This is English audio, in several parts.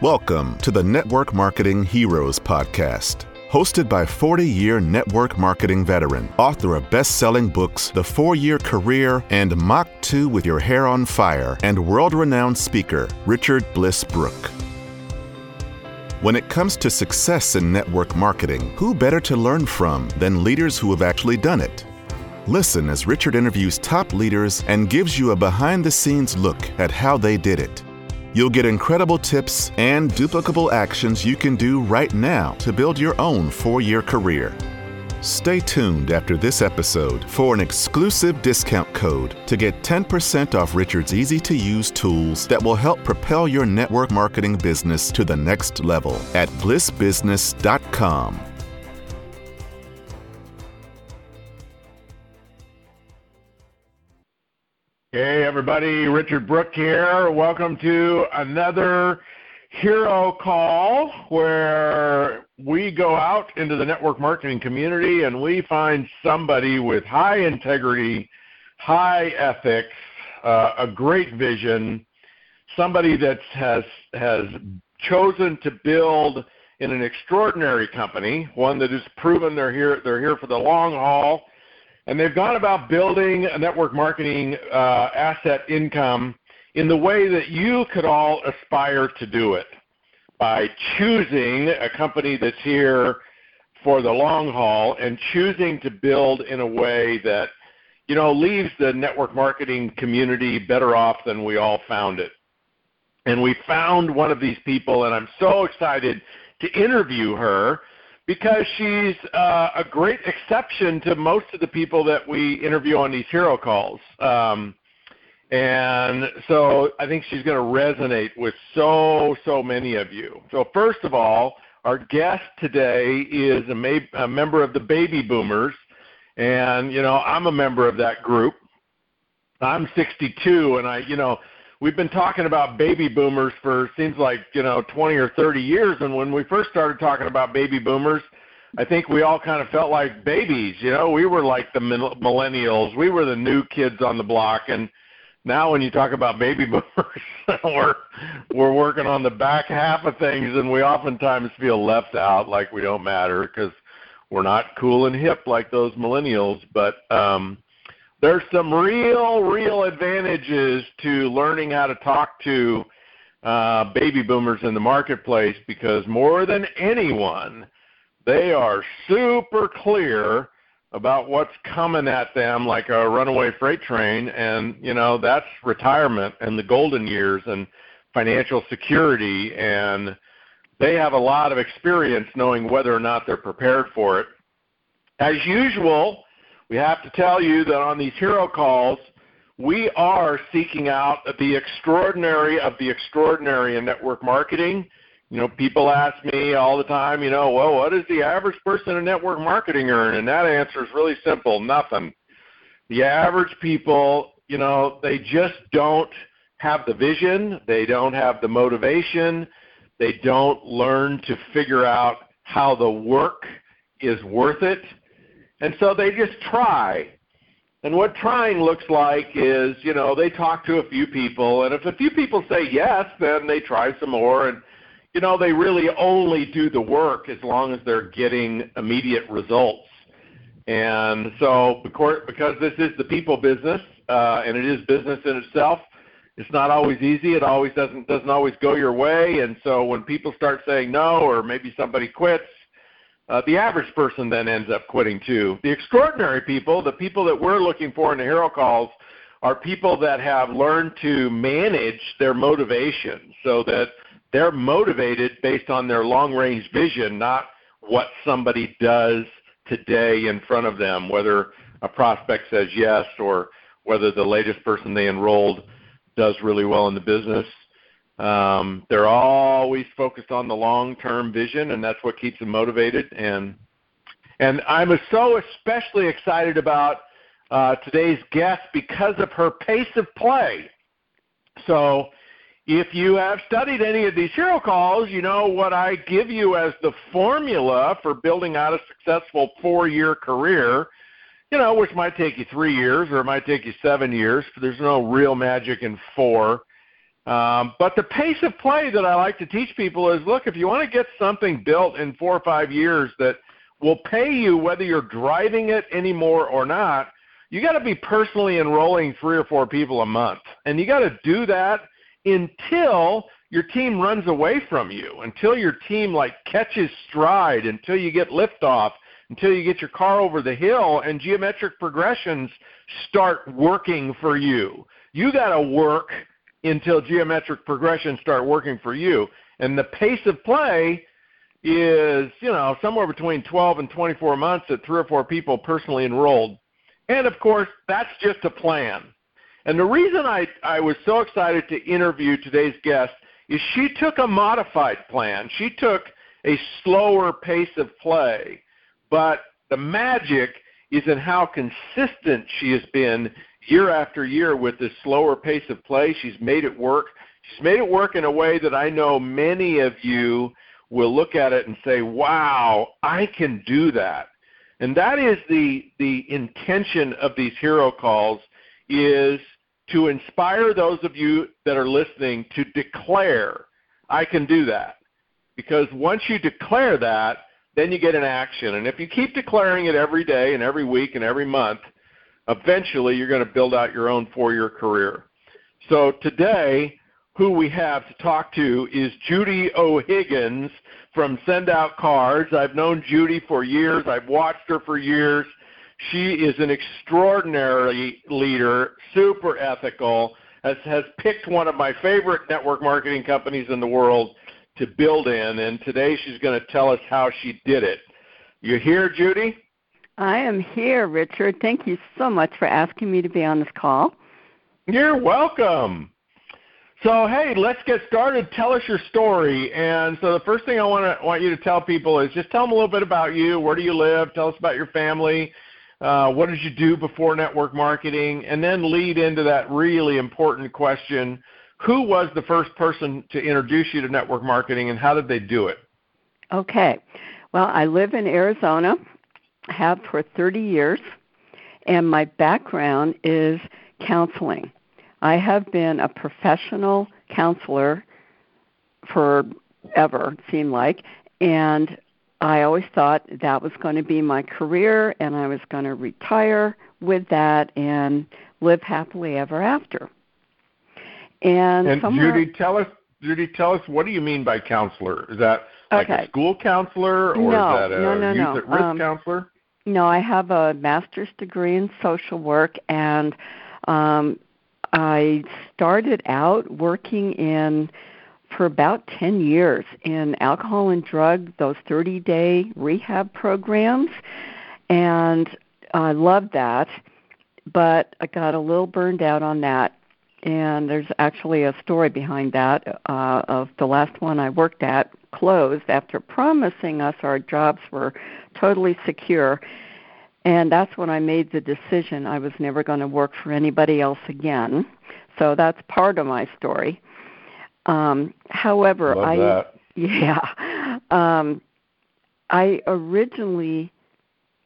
Welcome to the Network Marketing Heroes Podcast. Hosted by 40 year network marketing veteran, author of best selling books The Four Year Career and Mach 2 with Your Hair on Fire, and world renowned speaker Richard Bliss Brooke. When it comes to success in network marketing, who better to learn from than leaders who have actually done it? Listen as Richard interviews top leaders and gives you a behind the scenes look at how they did it. You'll get incredible tips and duplicable actions you can do right now to build your own four year career. Stay tuned after this episode for an exclusive discount code to get 10% off Richard's easy to use tools that will help propel your network marketing business to the next level at blissbusiness.com. everybody, Richard Brooke here. Welcome to another Hero Call where we go out into the network marketing community and we find somebody with high integrity, high ethics, uh, a great vision, somebody that has, has chosen to build in an extraordinary company, one that has proven they're here, they're here for the long haul and they've gone about building a network marketing uh, asset income in the way that you could all aspire to do it by choosing a company that's here for the long haul and choosing to build in a way that you know leaves the network marketing community better off than we all found it. And we found one of these people and i'm so excited to interview her because she's uh, a great exception to most of the people that we interview on these hero calls. Um, and so I think she's going to resonate with so, so many of you. So, first of all, our guest today is a, ma- a member of the baby boomers. And, you know, I'm a member of that group. I'm 62, and I, you know, we've been talking about baby boomers for seems like you know 20 or 30 years and when we first started talking about baby boomers i think we all kind of felt like babies you know? We were like the millennials. We were the new kids on the block and now when you talk about baby boomers we're we're working on the back half of things and we oftentimes feel left out like we don't matter because we're not cool and hip like those millennials but um there's some real, real advantages to learning how to talk to uh, baby boomers in the marketplace because more than anyone, they are super clear about what's coming at them like a runaway freight train. And you know that's retirement and the golden years and financial security. And they have a lot of experience knowing whether or not they're prepared for it. As usual we have to tell you that on these hero calls, we are seeking out the extraordinary of the extraordinary in network marketing. You know, people ask me all the time, you know, well, what does the average person in network marketing earn? And that answer is really simple nothing. The average people, you know, they just don't have the vision, they don't have the motivation, they don't learn to figure out how the work is worth it and so they just try. And what trying looks like is, you know, they talk to a few people, and if a few people say yes, then they try some more. And, you know, they really only do the work as long as they're getting immediate results. And so, because this is the people business, uh, and it is business in itself, it's not always easy. It always doesn't doesn't always go your way. And so, when people start saying no, or maybe somebody quits, uh, the average person then ends up quitting too. The extraordinary people, the people that we're looking for in the hero calls, are people that have learned to manage their motivation so that they're motivated based on their long range vision, not what somebody does today in front of them, whether a prospect says yes or whether the latest person they enrolled does really well in the business. Um, they're always focused on the long-term vision, and that's what keeps them motivated. And and I'm so especially excited about uh, today's guest because of her pace of play. So, if you have studied any of these hero calls, you know what I give you as the formula for building out a successful four-year career. You know, which might take you three years or it might take you seven years. But There's no real magic in four. Um, but the pace of play that I like to teach people is look, if you want to get something built in four or five years that will pay you whether you're driving it anymore or not, you got to be personally enrolling three or four people a month. And you got to do that until your team runs away from you, until your team like catches stride, until you get liftoff, until you get your car over the hill and geometric progressions start working for you. You got to work until geometric progressions start working for you. And the pace of play is, you know, somewhere between 12 and 24 months at three or four people personally enrolled. And of course, that's just a plan. And the reason I, I was so excited to interview today's guest is she took a modified plan. She took a slower pace of play. But the magic is in how consistent she has been year after year with this slower pace of play. She's made it work. She's made it work in a way that I know many of you will look at it and say, "Wow, I can do that." And that is the the intention of these hero calls is to inspire those of you that are listening to declare, "I can do that." Because once you declare that, then you get an action. And if you keep declaring it every day and every week and every month, eventually you're going to build out your own four year career. So today, who we have to talk to is Judy O'Higgins from SendOutCards. I've known Judy for years, I've watched her for years. She is an extraordinary leader, super ethical, has, has picked one of my favorite network marketing companies in the world to build in, and today she's going to tell us how she did it. You here, Judy? I am here, Richard. Thank you so much for asking me to be on this call. You're welcome. So, hey, let's get started. Tell us your story. And so, the first thing I want to want you to tell people is just tell them a little bit about you. Where do you live? Tell us about your family. Uh, what did you do before network marketing? And then lead into that really important question: Who was the first person to introduce you to network marketing, and how did they do it? Okay. Well, I live in Arizona have for 30 years, and my background is counseling. I have been a professional counselor forever, it seemed like, and I always thought that was going to be my career, and I was going to retire with that and live happily ever after. And, and Judy, tell us, Judy, tell us what do you mean by counselor? Is that like okay. a school counselor, or no, is that a no, no, youth at risk Um, counselor? No, I have a master's degree in social work, and um, I started out working in for about 10 years in alcohol and drug, those 30 day rehab programs, and I loved that, but I got a little burned out on that. And there's actually a story behind that uh, of the last one I worked at closed after promising us our jobs were totally secure. And that's when I made the decision I was never going to work for anybody else again. So that's part of my story. Um, however, Love I that. yeah, um, I originally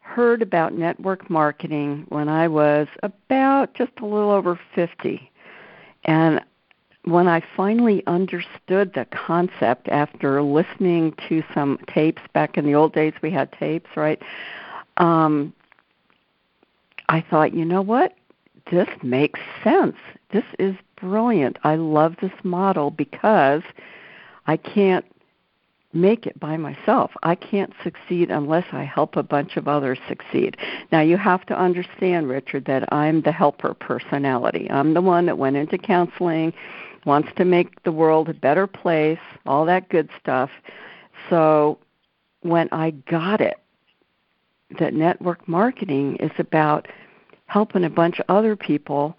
heard about network marketing when I was about just a little over 50. And when I finally understood the concept after listening to some tapes back in the old days, we had tapes, right? Um, I thought, you know what? This makes sense. This is brilliant. I love this model because I can't make it by myself. I can't succeed unless I help a bunch of others succeed. Now, you have to understand, Richard, that I'm the helper personality. I'm the one that went into counseling, wants to make the world a better place, all that good stuff. So, when I got it, that network marketing is about helping a bunch of other people,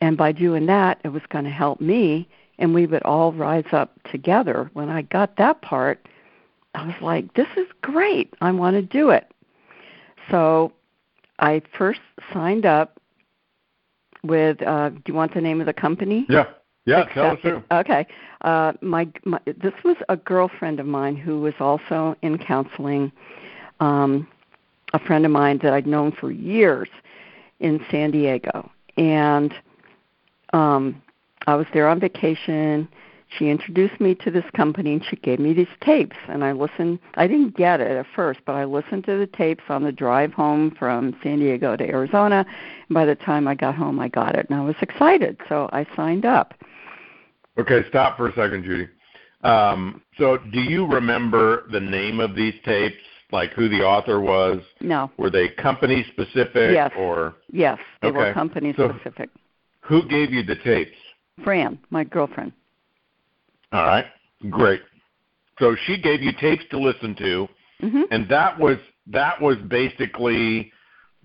and by doing that, it was going to help me, and we would all rise up together. When I got that part, I was like, this is great. I want to do it. So I first signed up with, uh, do you want the name of the company? Yeah, yeah. Tell us Accepted. who. Okay. Uh, my, my this was a girlfriend of mine who was also in counseling. Um, a friend of mine that I'd known for years in San Diego, and um, I was there on vacation. She introduced me to this company and she gave me these tapes and I listened I didn't get it at first, but I listened to the tapes on the drive home from San Diego to Arizona. And by the time I got home I got it and I was excited, so I signed up. Okay, stop for a second, Judy. Um, so do you remember the name of these tapes? Like who the author was? No. Were they company specific yes. or Yes, they okay. were company so, specific. Who gave you the tapes? Fran, my girlfriend. All right, great. So she gave you tapes to listen to, mm-hmm. and that was that was basically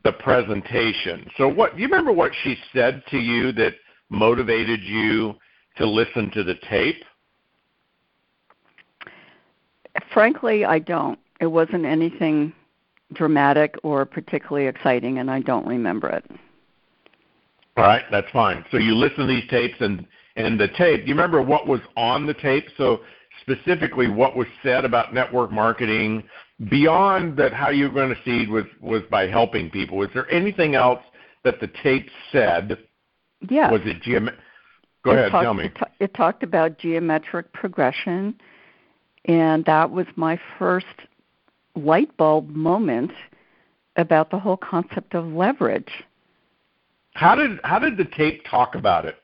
the presentation. So what? Do you remember what she said to you that motivated you to listen to the tape? Frankly, I don't. It wasn't anything dramatic or particularly exciting, and I don't remember it. All right, that's fine. So you listen to these tapes, and and the tape. Do you remember what was on the tape? So specifically, what was said about network marketing beyond that? How you're going to succeed was was by helping people. Was there anything else that the tape said? Yeah. Was it geom? Go it ahead, talked, tell me. It, t- it talked about geometric progression, and that was my first light bulb moment about the whole concept of leverage. How did how did the tape talk about it?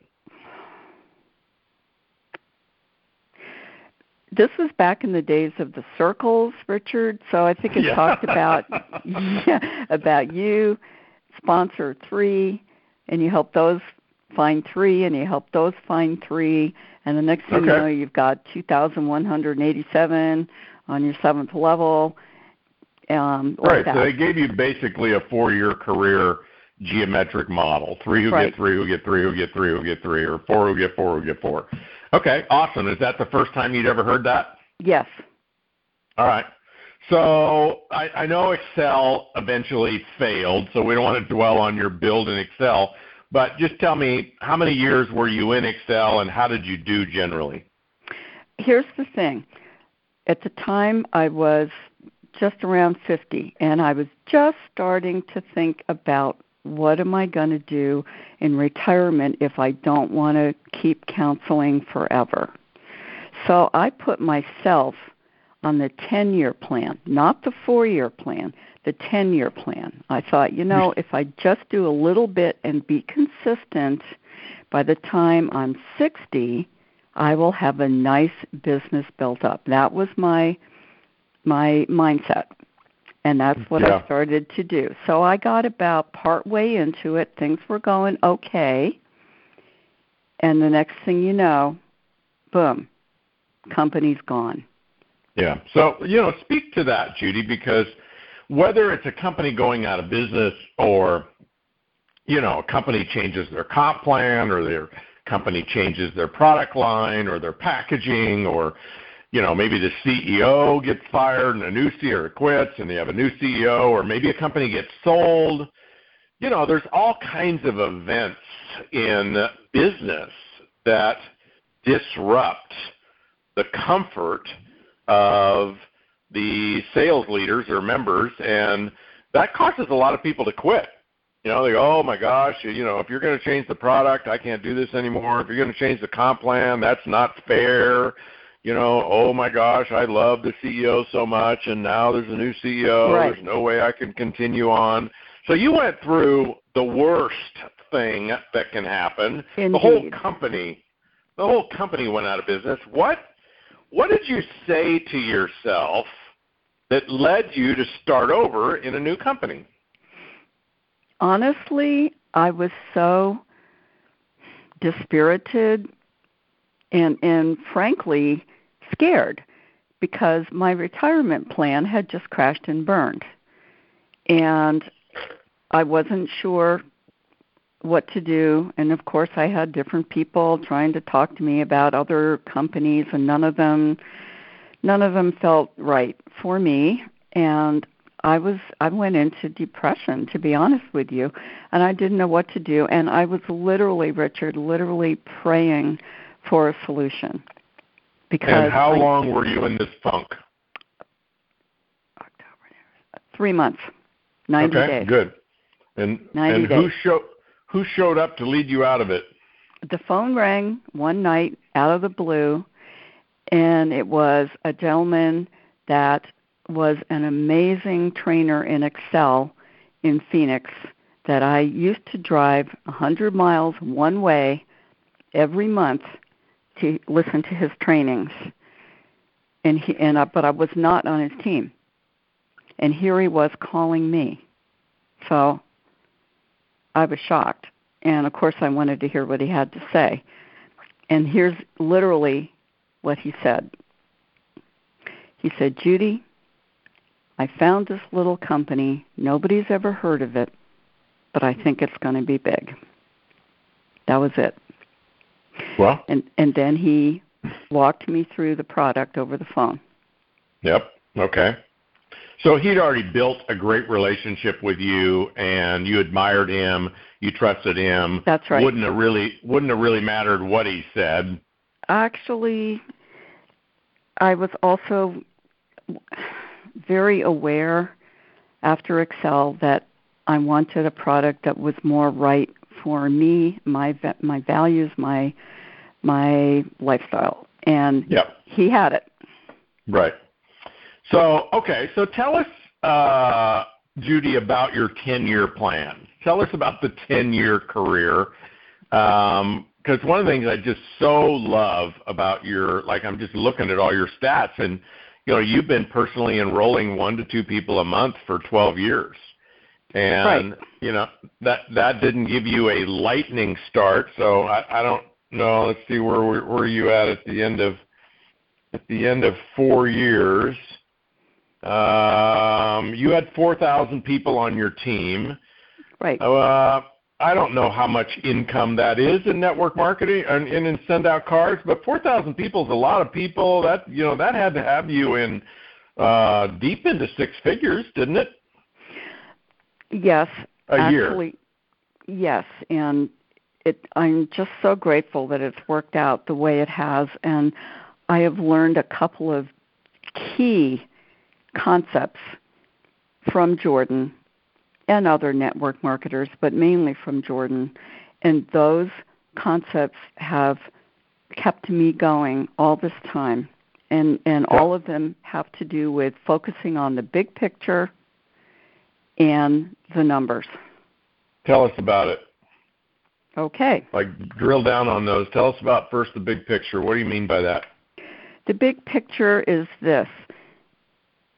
This was back in the days of the circles, Richard. So I think it yeah. talked about yeah, about you, sponsor three, and you help those find three, and you help those find three, and the next thing okay. you know, you've got 2,187 on your seventh level. Um, right. Like so they gave you basically a four-year career geometric model. Three who right. get three, who get three, who get three, who get three, or four who get four, who get four. Okay, awesome. Is that the first time you'd ever heard that? Yes. All right. So I, I know Excel eventually failed, so we don't want to dwell on your build in Excel. But just tell me, how many years were you in Excel, and how did you do generally? Here's the thing. At the time, I was just around 50, and I was just starting to think about what am I going to do in retirement if I don't want to keep counseling forever? So I put myself on the 10 year plan, not the four year plan, the 10 year plan. I thought, you know, if I just do a little bit and be consistent, by the time I'm 60, I will have a nice business built up. That was my my mindset and that's what yeah. I started to do. So I got about part way into it. Things were going okay. And the next thing you know, boom, company's gone. Yeah. So, you know, speak to that, Judy, because whether it's a company going out of business or, you know, a company changes their comp plan or their company changes their product line or their packaging or you know, maybe the CEO gets fired and a new CEO quits and they have a new CEO, or maybe a company gets sold. You know, there's all kinds of events in business that disrupt the comfort of the sales leaders or members, and that causes a lot of people to quit. You know, they go, oh my gosh, you know, if you're going to change the product, I can't do this anymore. If you're going to change the comp plan, that's not fair you know, oh my gosh, I love the CEO so much, and now there's a new CEO. Right. There's no way I can continue on. So you went through the worst thing that can happen. Indeed. The whole company, the whole company went out of business. What, what did you say to yourself that led you to start over in a new company? Honestly, I was so dispirited and and frankly scared because my retirement plan had just crashed and burned. And I wasn't sure what to do and of course I had different people trying to talk to me about other companies and none of them none of them felt right for me and I was I went into depression to be honest with you and I didn't know what to do and I was literally Richard literally praying for a solution because and how I, long were you in this funk? October, three months, ninety okay, days. good. And 90 and who days. showed who showed up to lead you out of it? the phone rang one night out of the blue, and it was a gentleman that was an amazing trainer in Excel in Phoenix that I used to drive a 100 miles one way every month to listen to his trainings. And he and I, but I was not on his team. And here he was calling me. So I was shocked. And of course I wanted to hear what he had to say. And here's literally what he said. He said, "Judy, I found this little company. Nobody's ever heard of it, but I think it's going to be big. That was it. Well, and and then he walked me through the product over the phone. Yep. Okay. So he'd already built a great relationship with you, and you admired him, you trusted him. That's right. Wouldn't have really wouldn't have really mattered what he said. Actually, I was also very aware after Excel that I wanted a product that was more right for me, my my values, my my lifestyle, and yep. he had it. Right. So okay, so tell us, uh, Judy, about your ten-year plan. Tell us about the ten-year career, because um, one of the things I just so love about your, like, I'm just looking at all your stats, and you know, you've been personally enrolling one to two people a month for 12 years. And right. you know that that didn't give you a lightning start, so I, I don't know. Let's see where where were you at at the end of at the end of four years. Um, you had 4,000 people on your team. Right. Uh, I don't know how much income that is in network marketing and, and in SendOutCards, but 4,000 people is a lot of people. That you know that had to have you in uh, deep into six figures, didn't it? Yes. A actually, year. Yes, and it. I'm just so grateful that it's worked out the way it has, and I have learned a couple of key concepts from Jordan and other network marketers, but mainly from Jordan. And those concepts have kept me going all this time. And, and all of them have to do with focusing on the big picture and the numbers. Tell us about it. Okay. Like drill down on those. Tell us about first the big picture. What do you mean by that? The big picture is this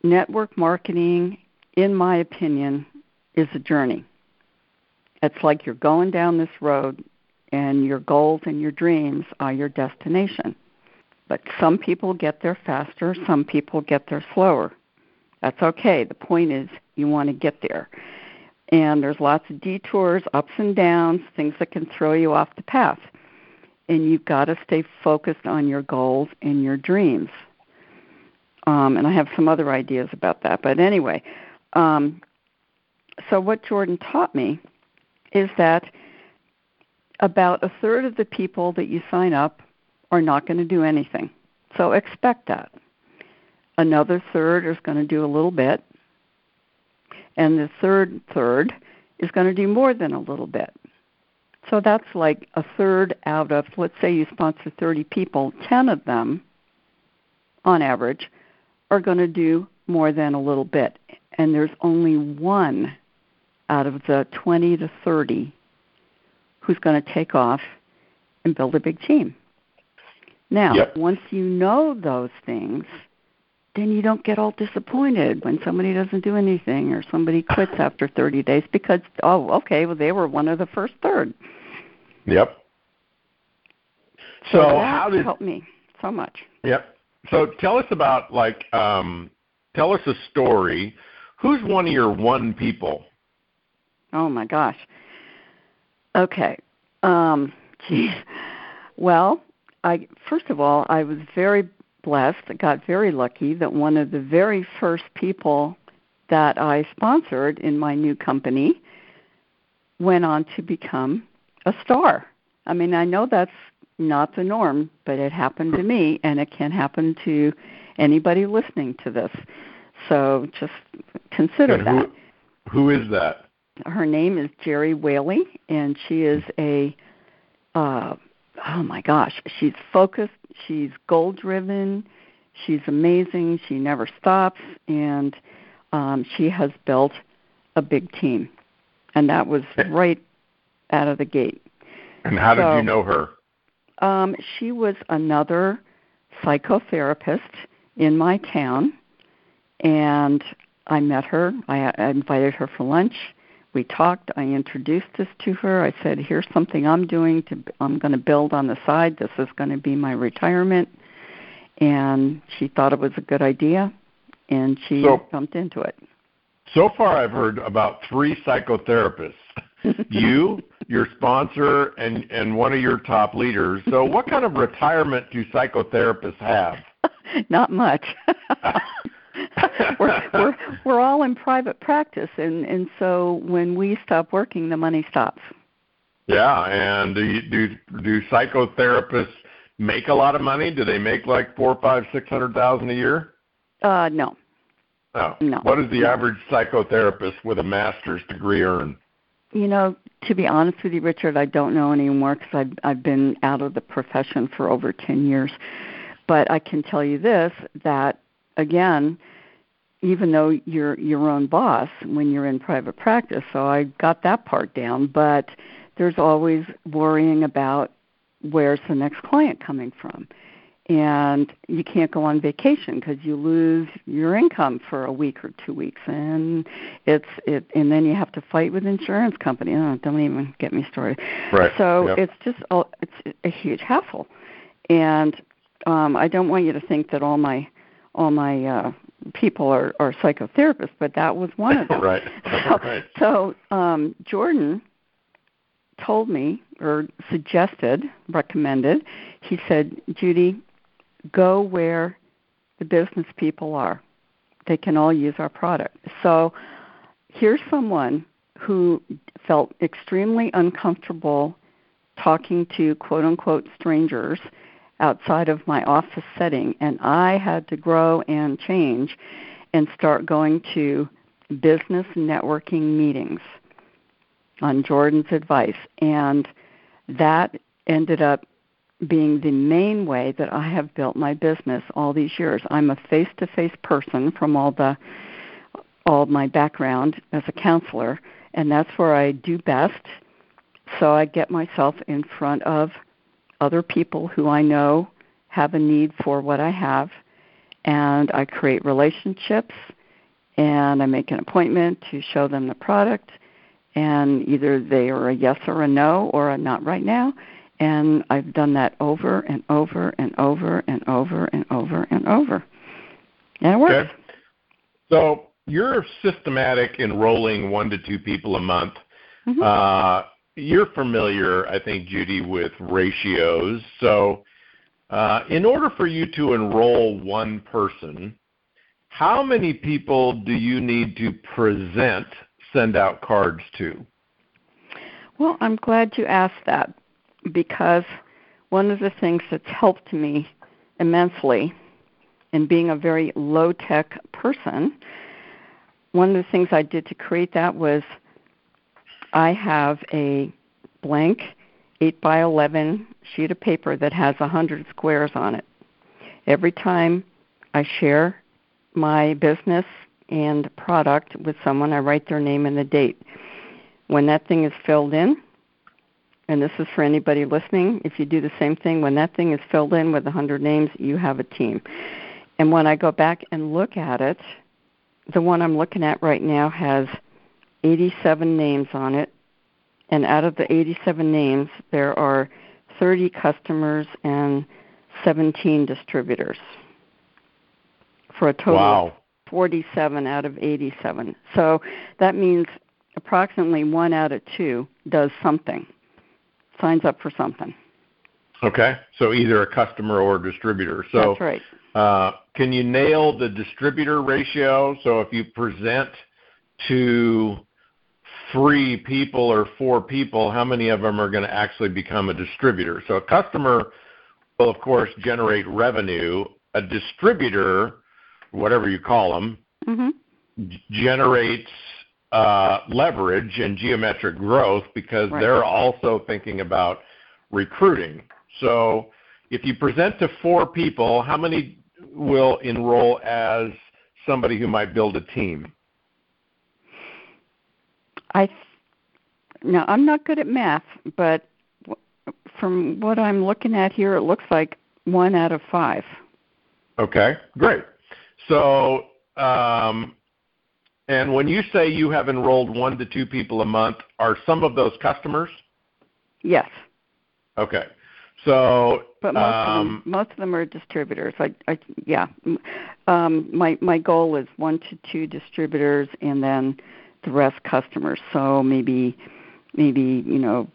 network marketing, in my opinion, is a journey. It's like you're going down this road and your goals and your dreams are your destination. But some people get there faster, some people get there slower. That's okay. The point is you want to get there. And there's lots of detours, ups and downs, things that can throw you off the path. And you've got to stay focused on your goals and your dreams. Um, and I have some other ideas about that. But anyway, um, so what Jordan taught me is that about a third of the people that you sign up are not going to do anything. So expect that. Another third is going to do a little bit. And the third third is going to do more than a little bit. So that's like a third out of, let's say you sponsor 30 people, 10 of them, on average, are going to do more than a little bit. And there's only one out of the 20 to 30 who's going to take off and build a big team. Now, yep. once you know those things, then you don't get all disappointed when somebody doesn't do anything or somebody quits after 30 days because, oh, okay, well, they were one of the first third. Yep. So, so that how did help me so much? Yep. So tell us about like um, tell us a story. Who's one of your one people? Oh my gosh. Okay. Um, geez. Well, I first of all, I was very blessed. I got very lucky that one of the very first people that I sponsored in my new company went on to become a star. I mean, I know that's not the norm, but it happened to me, and it can happen to anybody listening to this. So just consider who, that. Who is that? Her name is Jerry Whaley, and she is a uh, oh my gosh, she's focused, she's goal driven, she's amazing, she never stops, and um, she has built a big team. And that was right out of the gate. And how did you know her? Um, she was another psychotherapist in my town, and I met her. I, I invited her for lunch. We talked. I introduced this to her. I said, "Here's something I'm doing. To I'm going to build on the side. This is going to be my retirement." And she thought it was a good idea, and she so, jumped into it. So far, I've heard about three psychotherapists. you, your sponsor, and and one of your top leaders. So, what kind of retirement do psychotherapists have? Not much. we're we're we're all in private practice, and and so when we stop working, the money stops. Yeah, and do you, do do psychotherapists make a lot of money? Do they make like four, five, six hundred thousand a year? Uh, no. No. No. What does the no. average psychotherapist with a master's degree earn? You know, to be honest with you, Richard, I don't know anymore because I've I've been out of the profession for over ten years. But I can tell you this: that again, even though you're your own boss when you're in private practice, so I got that part down. But there's always worrying about where's the next client coming from, and you can't go on vacation because you lose your income for a week or two weeks, and it's it, and then you have to fight with insurance company. Oh, don't even get me started. Right. So yep. it's just oh, it's a huge hassle, and um, I don't want you to think that all my all my uh, people are, are psychotherapists, but that was one of them. right. So, right. so um, Jordan told me or suggested, recommended, he said, Judy, go where the business people are. They can all use our product. So here's someone who felt extremely uncomfortable talking to quote unquote strangers outside of my office setting, and I had to grow and change and start going to business networking meetings on Jordan's advice. And that ended up being the main way that I have built my business all these years. I'm a face-to-face person from all the all my background as a counselor, and that's where I do best. So I get myself in front of other people who I know have a need for what I have, and I create relationships, and I make an appointment to show them the product, and either they are a yes or a no or a not right now. And I've done that over and over and over and over and over and over. And it works. Okay. So you're systematic enrolling one to two people a month. Mm-hmm. Uh, you're familiar, I think, Judy, with ratios. So, uh, in order for you to enroll one person, how many people do you need to present SendOutCards to? Well, I'm glad you asked that because one of the things that's helped me immensely in being a very low tech person, one of the things I did to create that was I have a blank 8 by 11 sheet of paper that has 100 squares on it. Every time I share my business and product with someone, I write their name and the date. When that thing is filled in, and this is for anybody listening, if you do the same thing, when that thing is filled in with 100 names, you have a team. And when I go back and look at it, the one I'm looking at right now has 87 names on it, and out of the 87 names, there are 30 customers and 17 distributors for a total wow. of 47 out of 87. So that means approximately one out of two does something, signs up for something. Okay, so either a customer or a distributor. So That's right. Uh, can you nail the distributor ratio? So if you present to three people or four people, how many of them are going to actually become a distributor? So a customer will, of course, generate revenue. A distributor, whatever you call them, mm-hmm. g- generates leverage and geometric growth because they're also thinking about recruiting. So if you present to four people, how many will enroll as somebody who might build a team? I now I'm not good at math, but from what I'm looking at here, it looks like one out of five. Okay, great. So, um, and when you say you have enrolled one to two people a month, are some of those customers? Yes. Okay. So, but most, um, of, them, um, most of them are distributors. I, I yeah. Um, my my goal is one to two distributors, and then the rest customers. So maybe maybe you know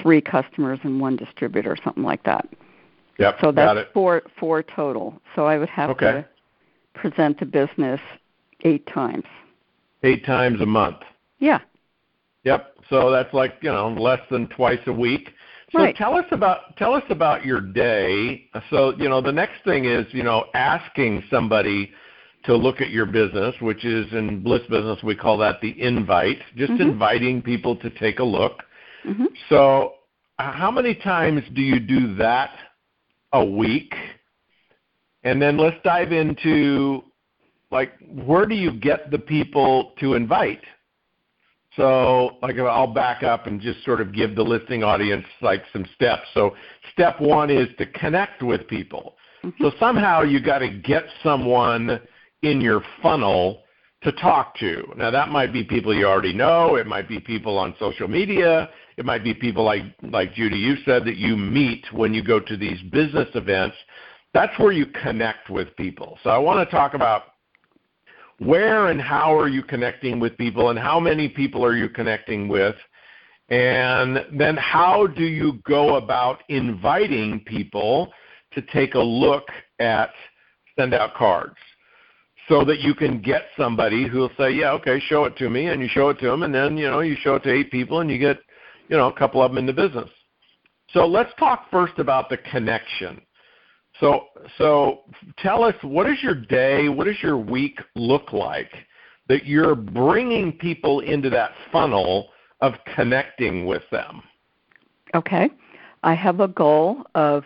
three customers and one distributor, something like that. Yep. So that's got it. four four total. So I would have okay. to present the business eight times. Eight times a month. Yeah. Yep. So that's like you know less than twice a week. So right. tell us about tell us about your day. So you know the next thing is you know asking somebody to look at your business, which is in Bliss Business we call that the invite, just mm-hmm. inviting people to take a look. Mm-hmm. So how many times do you do that a week? And then let's dive into like where do you get the people to invite? So like I'll back up and just sort of give the listening audience like some steps. So step 1 is to connect with people. Mm-hmm. So somehow you got to get someone in your funnel to talk to. Now that might be people you already know, it might be people on social media, it might be people like like Judy you said that you meet when you go to these business events. That's where you connect with people. So I want to talk about where and how are you connecting with people and how many people are you connecting with? And then how do you go about inviting people to take a look at SendOutCards? so that you can get somebody who'll say, "Yeah, okay, show it to me," and you show it to them, and then you know you show it to eight people, and you get, you know, a couple of them in the business. So let's talk first about the connection. So, so tell us what does your day, what does your week look like that you're bringing people into that funnel of connecting with them? Okay, I have a goal of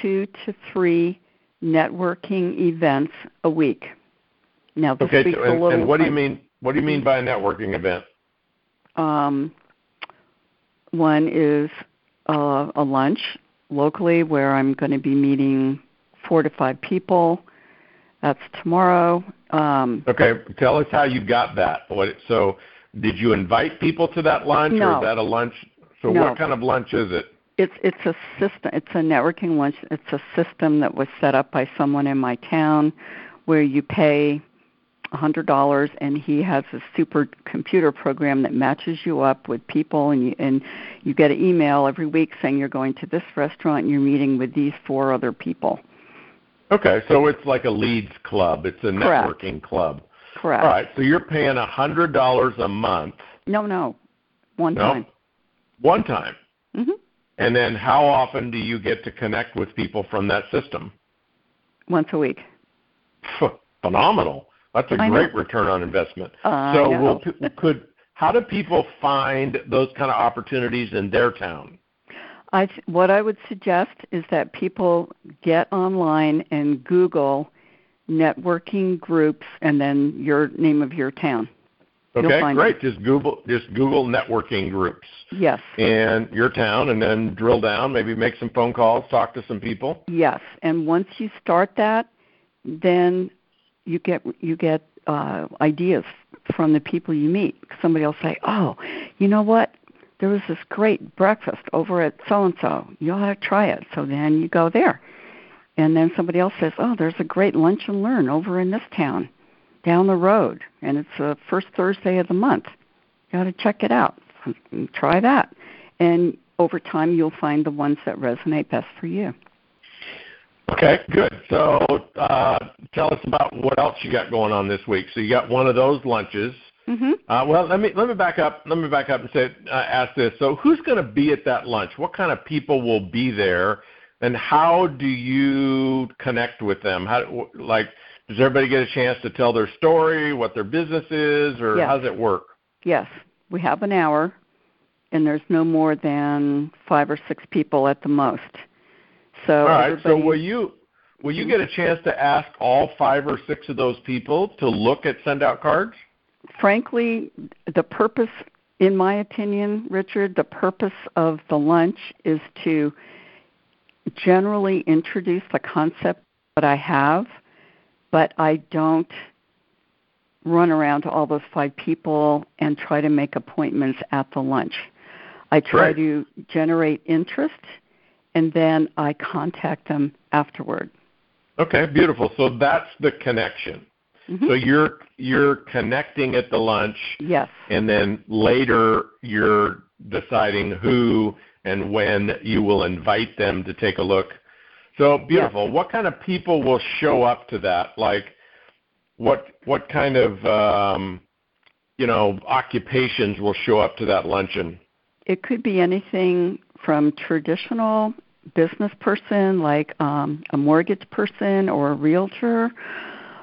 two to three networking events a week. Now this okay, so, and, a little. and what do you mean? What do you mean by a networking event? Um, one is uh, a lunch locally where I'm going to be meeting four to five people. That's tomorrow. Um, okay, tell us how you got that. What, so, did you invite people to that lunch, no. or is that a lunch? So, no. what kind of lunch is it? It's it's a system. It's a networking lunch. It's a system that was set up by someone in my town, where you pay $100 and he has a super computer program that matches you up with people and you and you get an email every week saying you're going to this restaurant and you're meeting with these four other people. Okay, so it's like a leads club. It's a Correct. networking club. Correct. All right, so you're paying a $100 a month. No, no. One no? time. One time. Mhm. And then how often do you get to connect with people from that system? Once a week. Phenomenal. That's a great return on investment. Uh, so, will, could how do people find those kind of opportunities in their town? I th- what I would suggest is that people get online and Google networking groups and then your name of your town. Okay, great. Just Google just Google networking groups Yes. in your town, and then drill down. Maybe make some phone calls, talk to some people. Yes, and once you start that, then you get you get uh, ideas from the people you meet. Somebody will say, "Oh, you know what? There was this great breakfast over at so and so. You ought to try it." So then you go there, and then somebody else says, "Oh, there's a great lunch and learn over in this town, down the road, and it's the first Thursday of the month. You ought to check it out. Try that." And over time, you'll find the ones that resonate best for you. Okay, good. So uh, tell us about what else you got going on this week. So you got one of those lunches. Mm-hmm. Uh, well, let me let me back up. Let me back up and say, uh, ask this. So who's going to be at that lunch? What kind of people will be there, and how do you connect with them? How like does everybody get a chance to tell their story, what their business is, or Yes. how does it work? Yes, we have an hour, and there's no more than five or six people at the most. So all right. So will you will you get a chance to ask all five or six of those people to look at SendOutCards? frankly, the purpose, in my opinion, Richard, the purpose of the lunch is to generally introduce the concept that I have, but I don't run around to all those five people and try to make appointments at the lunch. I try Right. to generate interest and then I contact them afterward. Okay, beautiful. So that's the connection. Mhm. So you're you're connecting at the lunch yes. and then later you're deciding who and when you will invite them to take a look. So beautiful. What kind of people will show up to that? Like what what kind of um, you know occupations will show up to that luncheon? It could be anything from traditional business person, like um, a mortgage person or a realtor.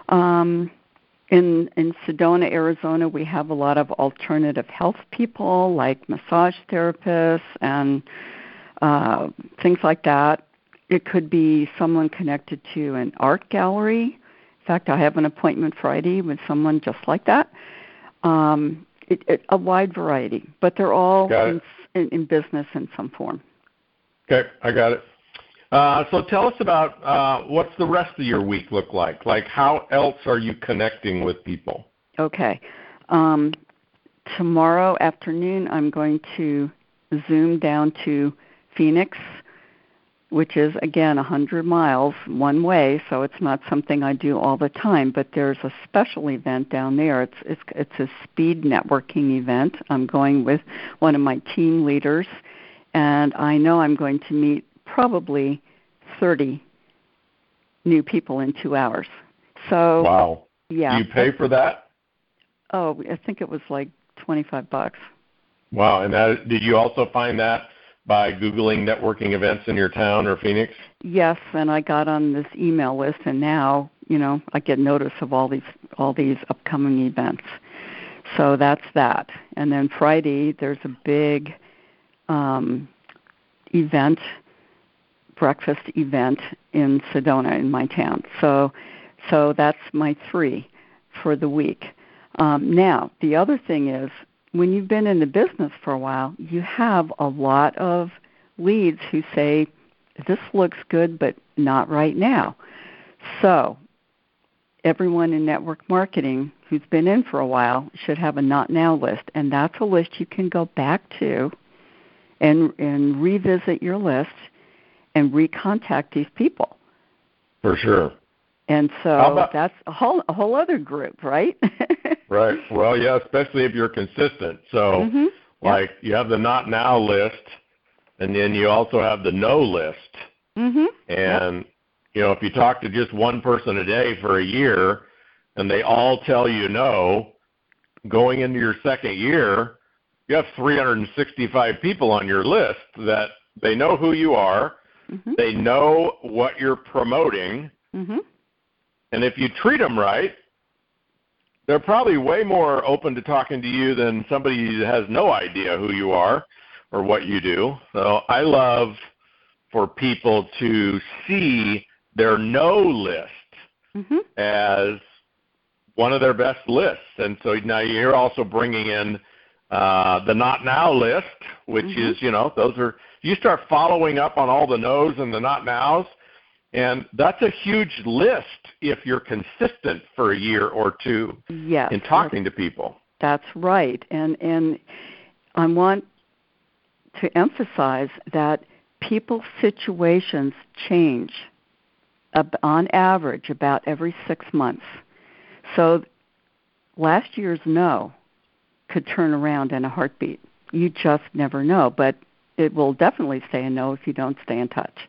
Um, in in Sedona, Arizona, we have a lot of alternative health people, like massage therapists and uh, things like that. It could be someone connected to an art gallery. In fact, I have an appointment Friday with someone just like that. Um, it, it, a wide variety, but they're all in. In, in business in some form. Okay, I got it. Uh, so tell us about uh, what's the rest of your week look like? Like how else are you connecting with people? Okay. Um, tomorrow afternoon, I'm going to zoom down to Phoenix, which is again 100 miles one way, so it's not something I do all the time. But there's a special event down there. It's it's it's a speed networking event. I'm going with one of my team leaders, and I know I'm going to meet probably 30 new people in two hours. So Wow. yeah, Do you pay for that? Oh, I think it was like twenty-five bucks. Wow. And that, did you also find that by Googling networking events in your town or Phoenix? Yes, and I got on this email list, and now you know I get notice of all these all these upcoming events. So that's that. And then Friday there's a big um, event, breakfast event in Sedona in my town. So so that's my three for the week. Um, now the other thing is when you've been in the business for a while, you have a lot of leads who say, This looks good, but not right now. So, everyone in network marketing who's been in for a while should have a not now list, and that's a list you can go back to and, and revisit your list and recontact these people. For sure. And so about- that's a whole a whole other group, right? Right. Well, yeah, especially if you're consistent. So, Mhm. Yep. like, you have the not now list, and then you also have the no list. Mhm. And you know, if you talk to just one person a day for a year, and they all tell you no, going into your second year, you have 365 people on your list that they know who you are, Mhm. they know what you're promoting, Mhm. And if you treat them right, they're probably way more open to talking to you than somebody that has no idea who you are or what you do. So I love for people to see their no list Mhm. as one of their best lists. And so now you're also bringing in uh, the not now list, which Mhm. is, you know, those are, you start following up on all the no's and the not nows, and that's a huge list if you're consistent for a year or two Yes. in talking to people. That's right. And and I want to emphasize that people's situations change on average about every 6 months. So last year's no could turn around in a heartbeat. You just never know, but it will definitely stay a no if you don't stay in touch.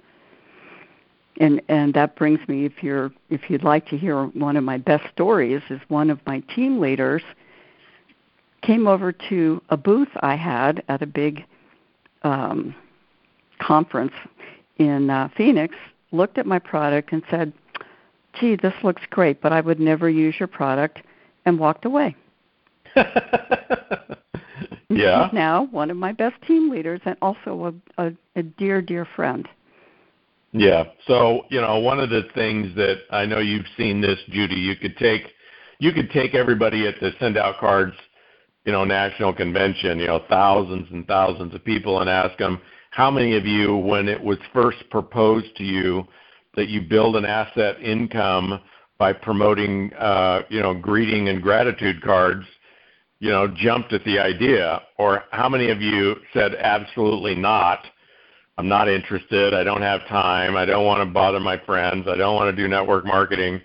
And and that brings me if you're if you'd like to hear one of my best stories is one of my team leaders came over to a booth I had at a big um, conference in uh, Phoenix, looked at my product and said, "Gee, this looks great, but I would never use your product," and walked away. yeah. Now one of my best team leaders and also a, a, a dear, dear friend. Yeah. So, you know, one of the things that I know you've seen this, Judy, you could take you could take everybody at the SendOutCards, you know, national convention, you know, thousands and thousands of people and ask them how many of you when it was first proposed to you that you build an asset income by promoting uh, you know, greeting and gratitude cards, you know, jumped at the idea or how many of you said absolutely not? I'm not interested. I don't have time. I don't want to bother my friends. I don't want to do network marketing.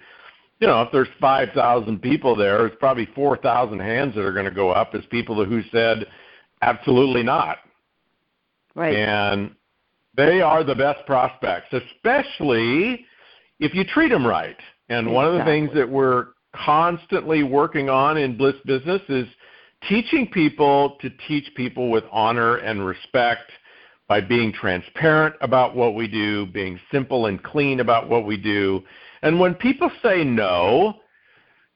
You know, if there's 5,000 people there, it's probably 4,000 hands that are going to go up as people who said absolutely not. Right. And they are the best prospects, especially if you treat them right. And exactly. one of the things that we're constantly working on in Bliss Business is teaching people to teach people with honor and respect by being transparent about what we do, being simple and clean about what we do. And when people say no,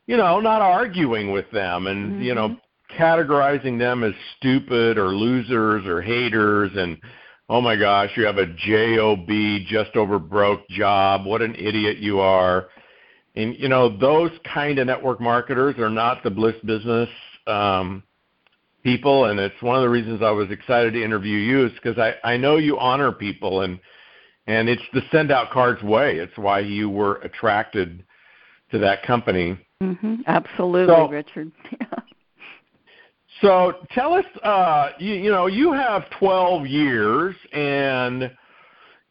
you know, not arguing with them and, mm-hmm. you know, mm-hmm. categorizing them as stupid or losers or haters and oh my gosh, you have a job just over broke job. What an idiot you are. And you know, those kind of network marketers are not the bliss business um people, and it's one of the reasons I was excited to interview you is because I, I know you honor people, and and it's the SendOutCards way. It's why you were attracted to that company. Mm-hmm. Absolutely, so, Richard. so tell us, uh, you, you know, you have 12 years and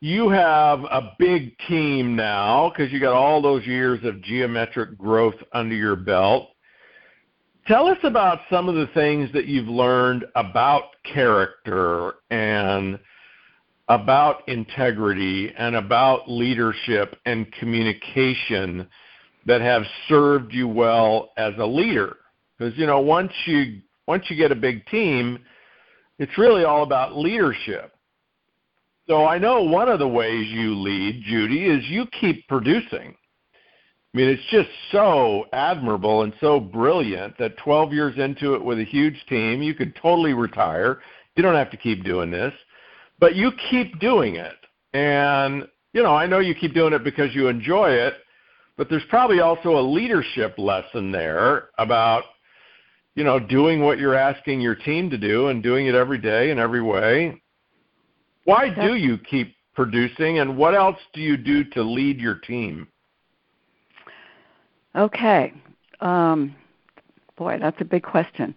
you have a big team now because you got all those years of geometric growth under your belt. Tell us about some of the things that you've learned about character and about integrity and about leadership and communication that have served you well as a leader. Because you know, once you once you get a big team, it's really all about leadership. So I know one of the ways you lead, Judy, is you keep producing. I mean, it's just so admirable and so brilliant that 12 years into it with a huge team, you could totally retire. You don't have to keep doing this, but you keep doing it. And, you know, I know you keep doing it because you enjoy it, but there's probably also a leadership lesson there about, you know, doing what you're asking your team to do and doing it every day in every way. Why do you keep producing, and what else do you do to lead your team? Okay. Um, boy, that's a big question.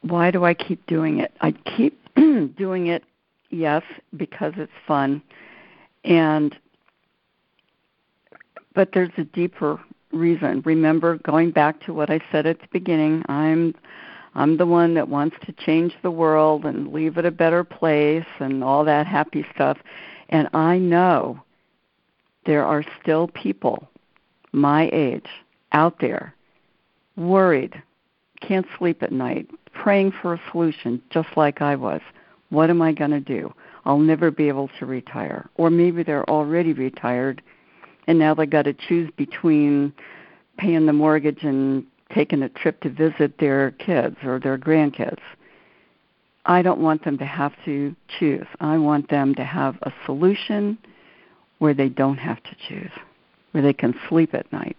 Why do I keep doing it? I keep doing it, yes, because it's fun, and but there's a deeper reason. Remember, going back to what I said at the beginning, I'm I'm the one that wants to change the world and leave it a better place and all that happy stuff. And I know there are still people my age out there worried, can't sleep at night, praying for a solution just like I was. What am I going to do? I'll never be able to retire. Or maybe they're already retired and now they got to choose between paying the mortgage and taking a trip to visit their kids or their grandkids. I don't want them to have to choose. I want them to have a solution where they don't have to choose where they can sleep at night.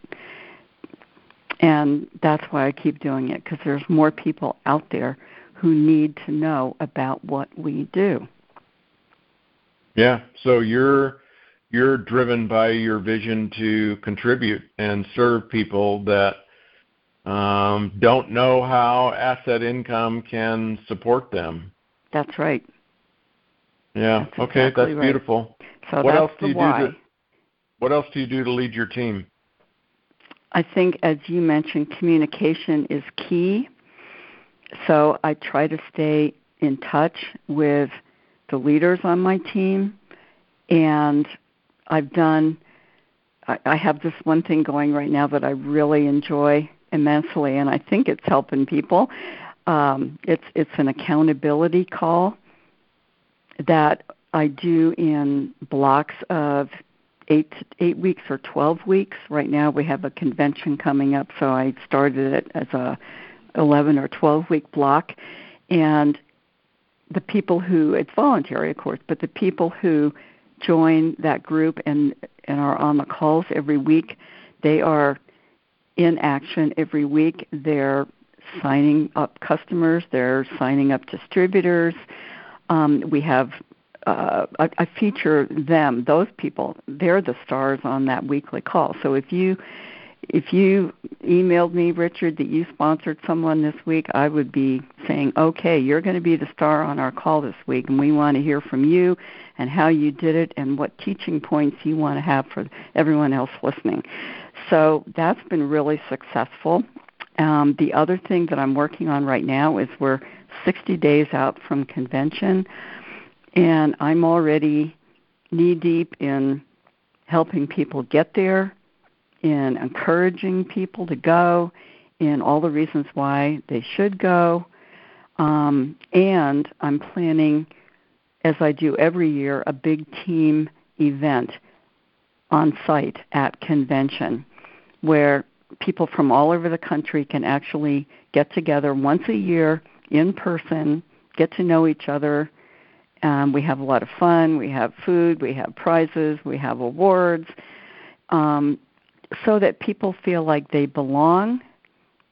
And that's why I keep doing it because there's more people out there who need to know about what we do. Yeah, so you're you're driven by your vision to contribute and serve people that um, don't know how asset income can support them. That's right. Yeah. That's okay, exactly that's right. beautiful. So what that's else do you why. do? To, what else do you do to lead your team? I think, as you mentioned, communication is key. So I try to stay in touch with the leaders on my team, and I've done. I, have this one thing going right now that I really enjoy immensely, and I think it's helping people. Um, it's it's an accountability call that I do in blocks of eight eight weeks or twelve weeks. Right now we have a convention coming up, so I started it as a eleven or twelve week block, and the people who it's voluntary, of course, but the people who join that group and and are on the calls every week. They are in action every week. They're signing up customers. They're signing up distributors. Um, we have uh, I, I feature them, those people. They're the stars on that weekly call. So if you if you emailed me, Richard, that you sponsored someone this week, I would be saying, okay, you're going to be the star on our call this week, and we want to hear from you and how you did it and what teaching points you want to have for everyone else listening. So that's been really successful. Um, the other thing that I'm working on right now is we're 60 days out from convention, and I'm already knee deep in helping people get there in encouraging people to go, in all the reasons why they should go. Um, and I'm planning, as I do every year, a big team event on site at convention where people from all over the country can actually get together once a year in person, get to know each other. Um, we have a lot of fun. We have food. We have prizes. We have awards. Um, so that people feel like they belong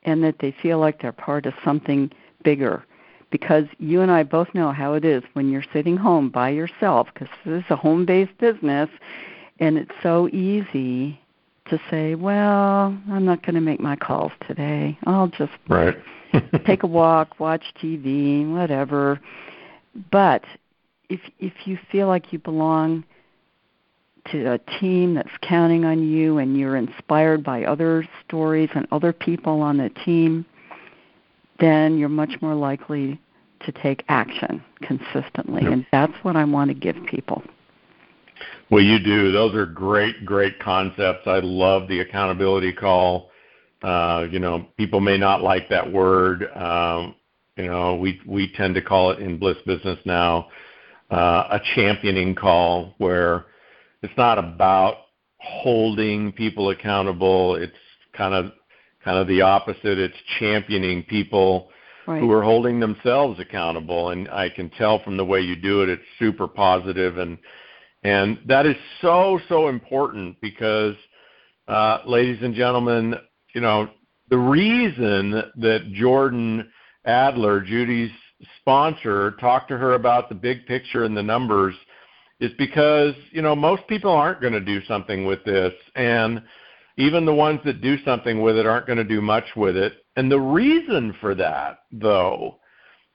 and that they feel like they're part of something bigger. Because you and I both know how it is when you're sitting home by yourself, because this is a home based business, and it's so easy to say, well, I'm not going to make my calls today. I'll just right. take a walk, watch TV, whatever. But if if you feel like you belong to a team that's counting on you and you're inspired by other stories and other people on the team, then you're much more likely to take action consistently. Yep. And that's what I want to give people. Well, you do. Those are great, great concepts. I love the accountability call. Uh, you know, people may not like that word. Um, you know, we we tend to call it in Bliss Business now a championing call, where it's not about holding people accountable. It's kind of kind of the opposite. It's championing people right. who are holding themselves accountable. And I can tell from the way you do it, it's super positive and and that is so so important because, uh, ladies and gentlemen, you know the reason that Jordan Adler, Judy's sponsor, talked to her about the big picture and the numbers is because you know most people aren't going to do something with this and even the ones that do something with it aren't going to do much with it. And the reason for that though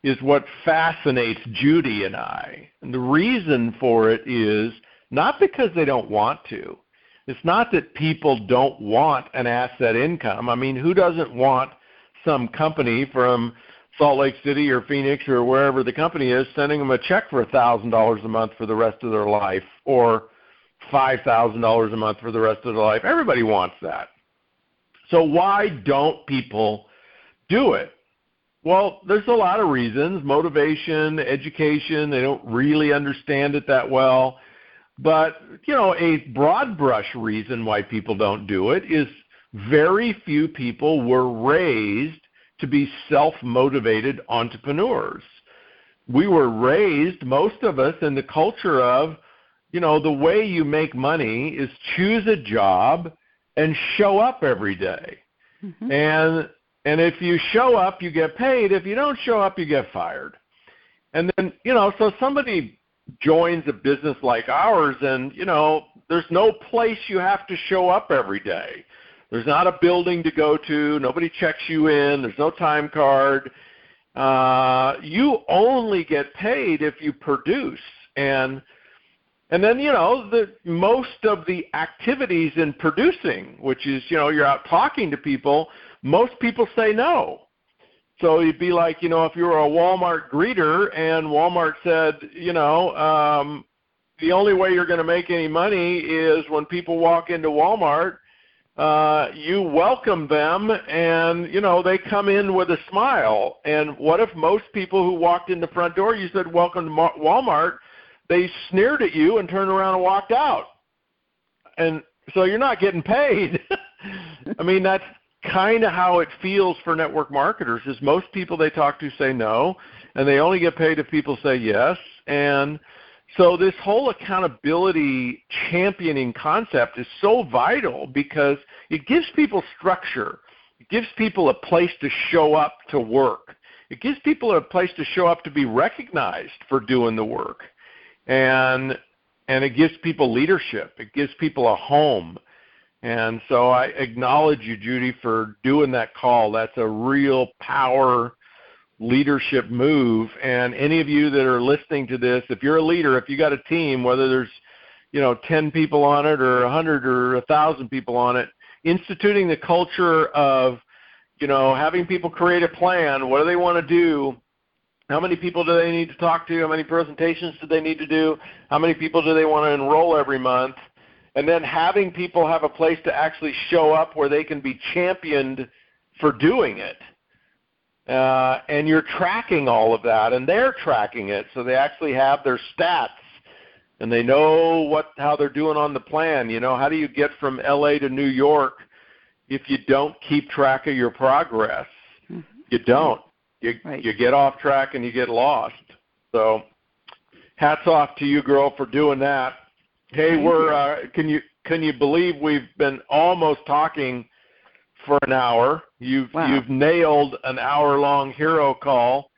is what fascinates Judy and I. And the reason for it is not because they don't want to. It's not that people don't want an asset income. I mean who doesn't want some company from Salt Lake City or Phoenix or wherever the company is, sending them a check for a thousand dollars a month for the rest of their life, or five thousand dollars a month for the rest of their life. Everybody wants that. So why don't people do it? Well, there's a lot of reasons: motivation, education. They don't really understand it that well. But you know, a broad brush reason why people don't do it is very few people were raised to be self motivated entrepreneurs. We were raised, most of us, in the culture of, you know, the way you make money is choose a job and show up every day. Mm-hmm. And and if you show up, you get paid. If you don't show up, you get fired. And then, you know, so somebody joins a business like ours and, you know, there's no place you have to show up every day. There's not a building to go to. Nobody checks you in. There's no time card. Uh, you only get paid if you produce. And and then you know the most of the activities in producing, which is you know you're out talking to people. Most people say no. So you'd be like, you know, if you were a Walmart greeter and Walmart said, you know, um, the only way you're going to make any money is when people walk into Walmart uh, you welcome them and you know they come in with a smile. And what if most people who walked in the front door you said welcome to walmart they sneered at you and turned around and walked out. And so you're not getting paid. I mean that's kind of how it feels for network marketers is most people they talk to say no and they only get paid if people say yes. And So this whole accountability championing concept is so vital because it gives people structure. It gives people a place to show up to work. It gives people a place to show up to be recognized for doing the work. And and it gives people leadership. It gives people a home. And so I acknowledge you, Judy, for doing that call. That's a real power leadership move. And any of you that are listening to this, if you're a leader, if you got a team, whether there's you know 10 people on it or 100 or 1,000 people on it, instituting the culture of you know having people create a plan. What do they want to do? How many people do they need to talk to? How many presentations do they need to do? How many people do they want to enroll every month? And then having people have a place to actually show up where they can be championed for doing it uh, and you're tracking all of that, and they're tracking it, so they actually have their stats, and they know what how they're doing on the plan. You know, how do you get from LA to New York if you don't keep track of your progress? Mm-hmm. You don't. You right. you get off track and you get lost. So, hats off to you, girl, for doing that. Hey, Thank we're uh, can you can you believe we've been almost talking for an hour. You've wow. you've nailed an hour long hero call.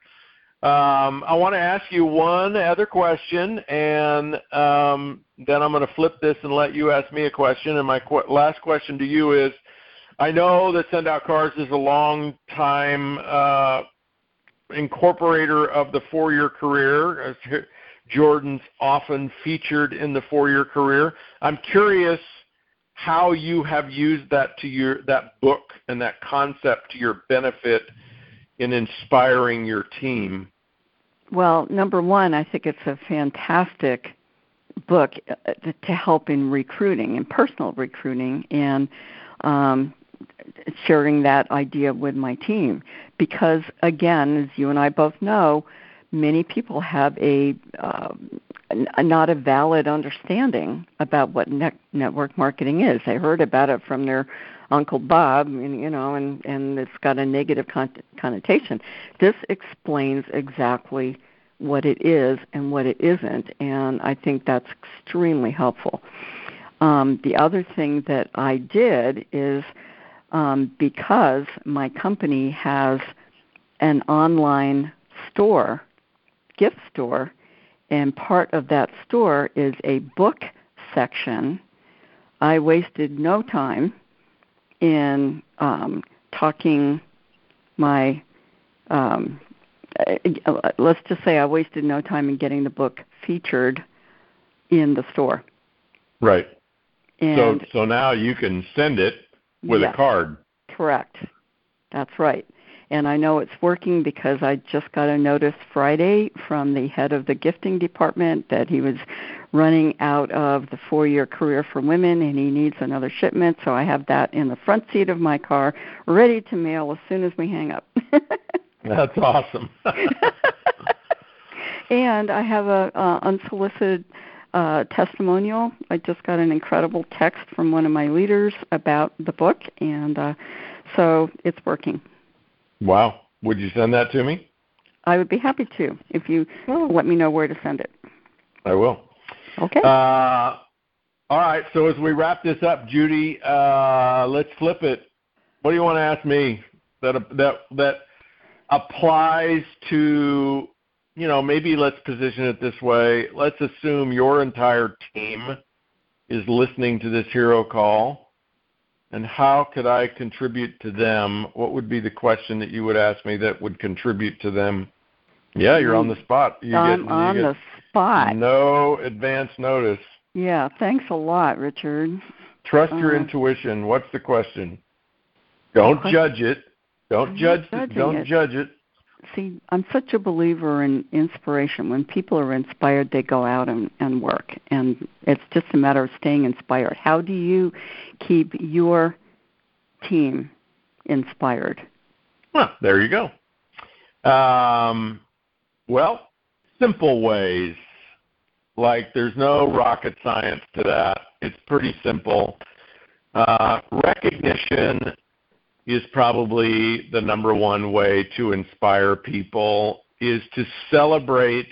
Um, I want to ask you one other question, and um, then I'm going to flip this and let you ask me a question. And my qu- last question to you is: I know that SendOutCards is a long time uh, incorporator of the four-year career. Jordan's often featured in the four-year career. I'm curious how you have used that to your that book and that concept to your benefit in inspiring your team? Well, number one, I think it's a fantastic book uh, to help in recruiting and personal recruiting and um, sharing that idea with my team. Because again, as you and I both know, many people have a um, not a valid understanding about what net- network marketing is. They heard about it from their Uncle Bob, and you know, and and it's got a negative con- connotation. This explains exactly what it is and what it isn't, and I think that's extremely helpful. Um, the other thing that I did is um, because my company has an online store, gift store, and part of that store is a book section. I wasted no time in um, talking my. Um, uh, let's just say I wasted no time in getting the book featured in the store. Right. And so so now you can send it with yes, a card. Correct. That's right and I know it's working because I just got a notice Friday from the head of the gifting department that he was running out of the four year career for women and he needs another shipment. So I have that in the front seat of my car ready to mail as soon as we hang up. That's awesome. and I have a uh, unsolicited uh, testimonial. I just got an incredible text from one of my leaders about the book, and uh, so it's working. Wow. Would you send that to me? I would be happy to if you let me know where to send it. I will. Okay. Uh, all right. So as we wrap this up, Judy, uh, let's flip it. What do you want to ask me that that that applies to you know maybe let's position it this way. Let's assume your entire team is listening to this hero call and how could I contribute to them? What would be the question that you would ask me that would contribute to them? Yeah, you're on the spot. You I'm get, on the spot. No advance notice. Yeah, thanks a lot, Richard. Trust uh, your intuition. What's the question? Don't judge it. Don't I'm judge. Don't it. judge it see, I'm such a believer in inspiration. When people are inspired, they go out and, and work. And it's just a matter of staying inspired. How do you keep your team inspired? Well, there you go. Um, well, simple ways. Like there's no rocket science to that. It's pretty simple. Uh, recognition is probably the number one way to inspire people is to celebrate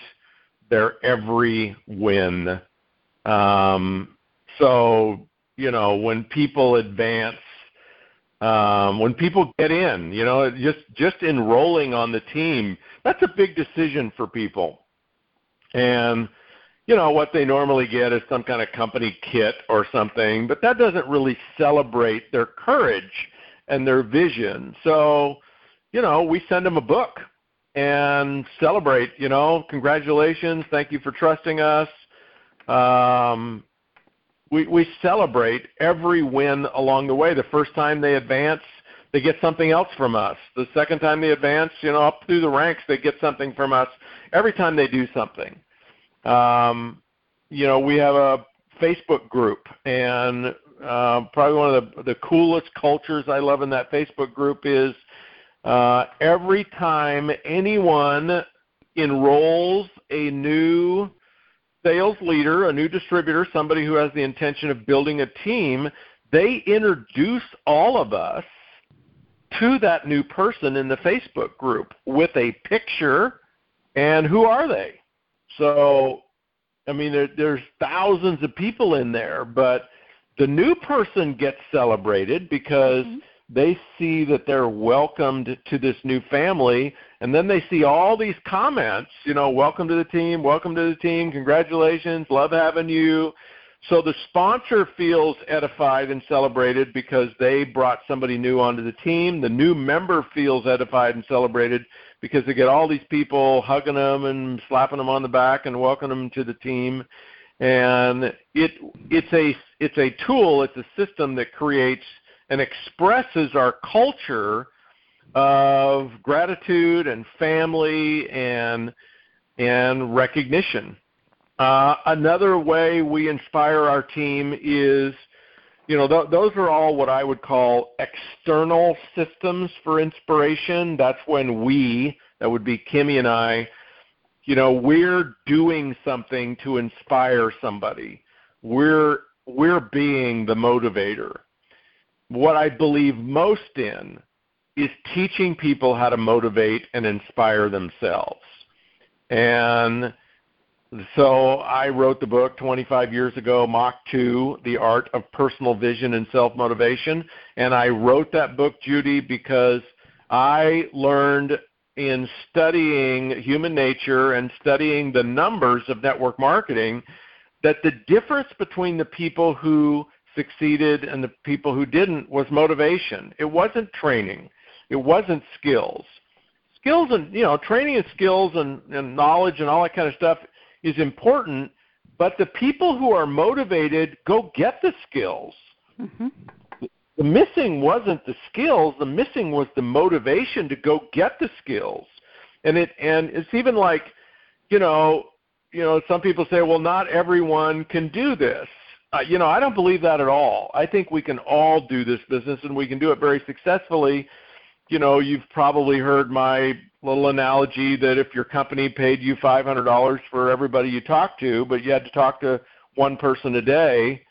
their every win. Um, so you know when people advance, um, when people get in, you know, just just enrolling on the team, that's a big decision for people. And you know what they normally get is some kind of company kit or something, but that doesn't really celebrate their courage and their vision. So, you know, we send them a book and celebrate. You know, congratulations, thank you for trusting us. Um, we we celebrate every win along the way. The first time they advance, they get something else from us. The second time they advance, you know, up through the ranks, they get something from us. Every time they do something, um, you know, we have a Facebook group, and uh, probably one of the the coolest cultures I love in that Facebook group is uh, every time anyone enrolls a new sales leader, a new distributor, somebody who has the intention of building a team, they introduce all of us to that new person in the Facebook group with a picture and who are they? So, I mean, there, there's thousands of people in there, but the new person gets celebrated because mm-hmm. they see that they're welcomed to this new family and then they see all these comments you know welcome to the team welcome to the team congratulations love having you. So the sponsor feels edified and celebrated because they brought somebody new onto the team. The new member feels edified and celebrated because they get all these people hugging them and slapping them on the back and welcoming them to the team and it it's a it's a tool it's a system that creates and expresses our culture of gratitude and family and and recognition. Uh, another way we inspire our team is, you know, th- those are all what I would call external systems for inspiration. That's when we, that would be Kimmy and I, you know, we're doing something to inspire somebody. We're we're being the motivator what I believe most in is teaching people how to motivate and inspire themselves. And so I wrote the book 25 years ago, Mach 2, The Art of Personal Vision and Self-Motivation. And I wrote that book, Judy, because I learned in studying human nature and studying the numbers of network marketing that the difference between the people who succeeded and the people who didn't was motivation. It wasn't training. It wasn't skills. Skills and you know, training and skills and, and knowledge and all that kind of stuff is important, but the people who are motivated go get the skills. Mm-hmm. The missing wasn't the skills, the missing was the motivation to go get the skills. And it and it's even like, you know, you know, some people say, well, not everyone can do this. Uh, you know, I don't believe that at all. I think we can all do this business and we can do it very successfully. You know, you've probably heard my little analogy that if your company paid you $500 for everybody you talked to, but you had to talk to one person a day,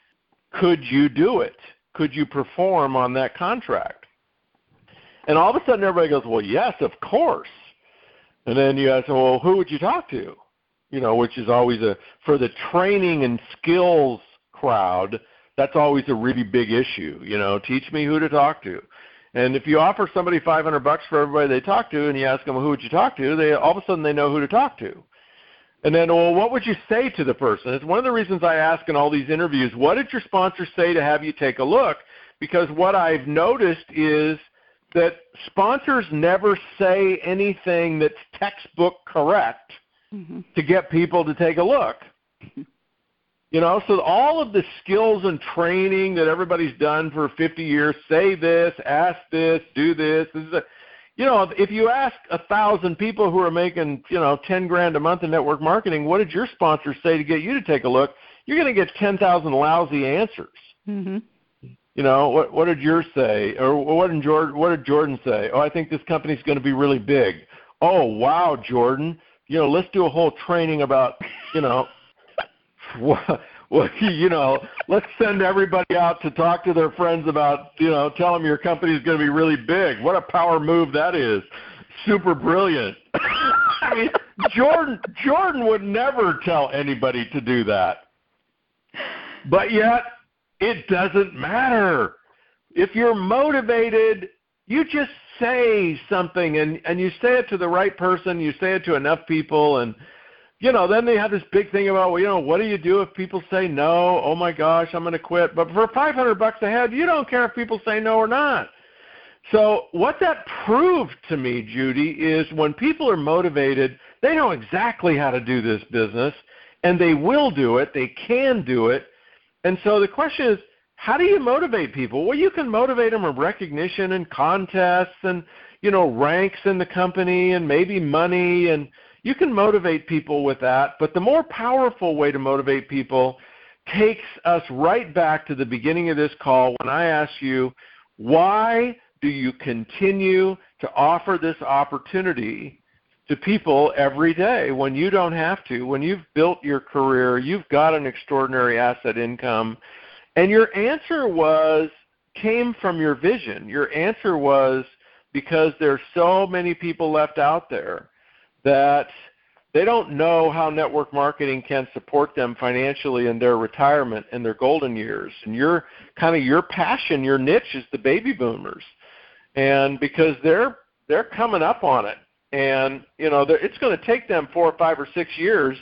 could you do it? Could you perform on that contract? And all of a sudden everybody goes, well, yes, of course. And then you ask, well, who would you talk to? You know, which is always a, for the training and skills crowd, that's always a really big issue. You know, teach me who to talk to. And if you offer somebody 500 bucks for everybody they talk to, and you ask them well, who would you talk to, they all of a sudden they know who to talk to. And then, well, what would you say to the person? It's one of the reasons I ask in all these interviews, what did your sponsor say to have you take a look? Because what I've noticed is that sponsors never say anything that's textbook correct mm-hmm. to get people to take a look. You know, so all of the skills and training that everybody's done for 50 years, say this, ask this, do this. This is a, you know, if you ask a thousand people who are making, you know, 10 grand a month in network marketing, what did your sponsor say to get you to take a look? You're going to get 10,000 lousy answers. Mm-hmm. You know, what what did yours say, or what did Jordan what did Jordan say? Oh, I think this company's going to be really big. Oh, wow, Jordan. You know, let's do a whole training about, you know, well, well, you know, let's send everybody out to talk to their friends about, you know, tell them your company is going to be really big. What a power move that is. Super brilliant. I mean, Jordan Jordan would never tell anybody to do that. But yet it doesn't matter. If you're motivated, you just say something and and you say it to the right person, you say it to enough people and you know, then they have this big thing about, well, you know, what do you do if people say no? Oh my gosh, I'm going to quit. But for 500 bucks a head, you don't care if people say no or not. So what that proved to me, Judy, is when people are motivated, they know exactly how to do this business, and they will do it. They can do it. And so the question is, how do you motivate people? Well, you can motivate them with recognition and contests and you know ranks in the company and maybe money and you can motivate people with that, but the more powerful way to motivate people takes us right back to the beginning of this call when I asked you, why do you continue to offer this opportunity to people every day when you don't have to? When you've built your career, you've got an extraordinary asset income, and your answer was came from your vision. Your answer was because there's so many people left out there that they don't know how network marketing can support them financially in their retirement and their golden years. And your kind of your passion, your niche is the baby boomers, and because they're they're coming up on it, and you know it's going to take them four or five or six years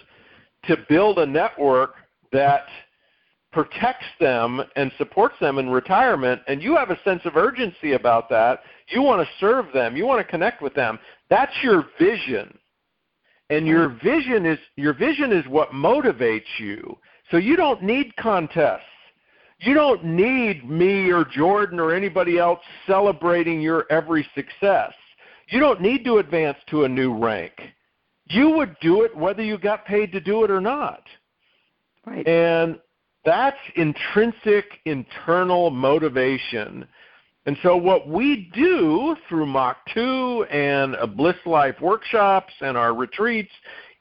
to build a network that protects them and supports them in retirement. And you have a sense of urgency about that. You want to serve them. You want to connect with them. That's your vision and your vision is your vision is what motivates you. So you don't need contests. You don't need me or Jordan or anybody else celebrating your every success. You don't need to advance to a new rank. You would do it whether you got paid to do it or not. Right. And that's intrinsic internal motivation and so what we do through Mach 2 and Bliss Life workshops and our retreats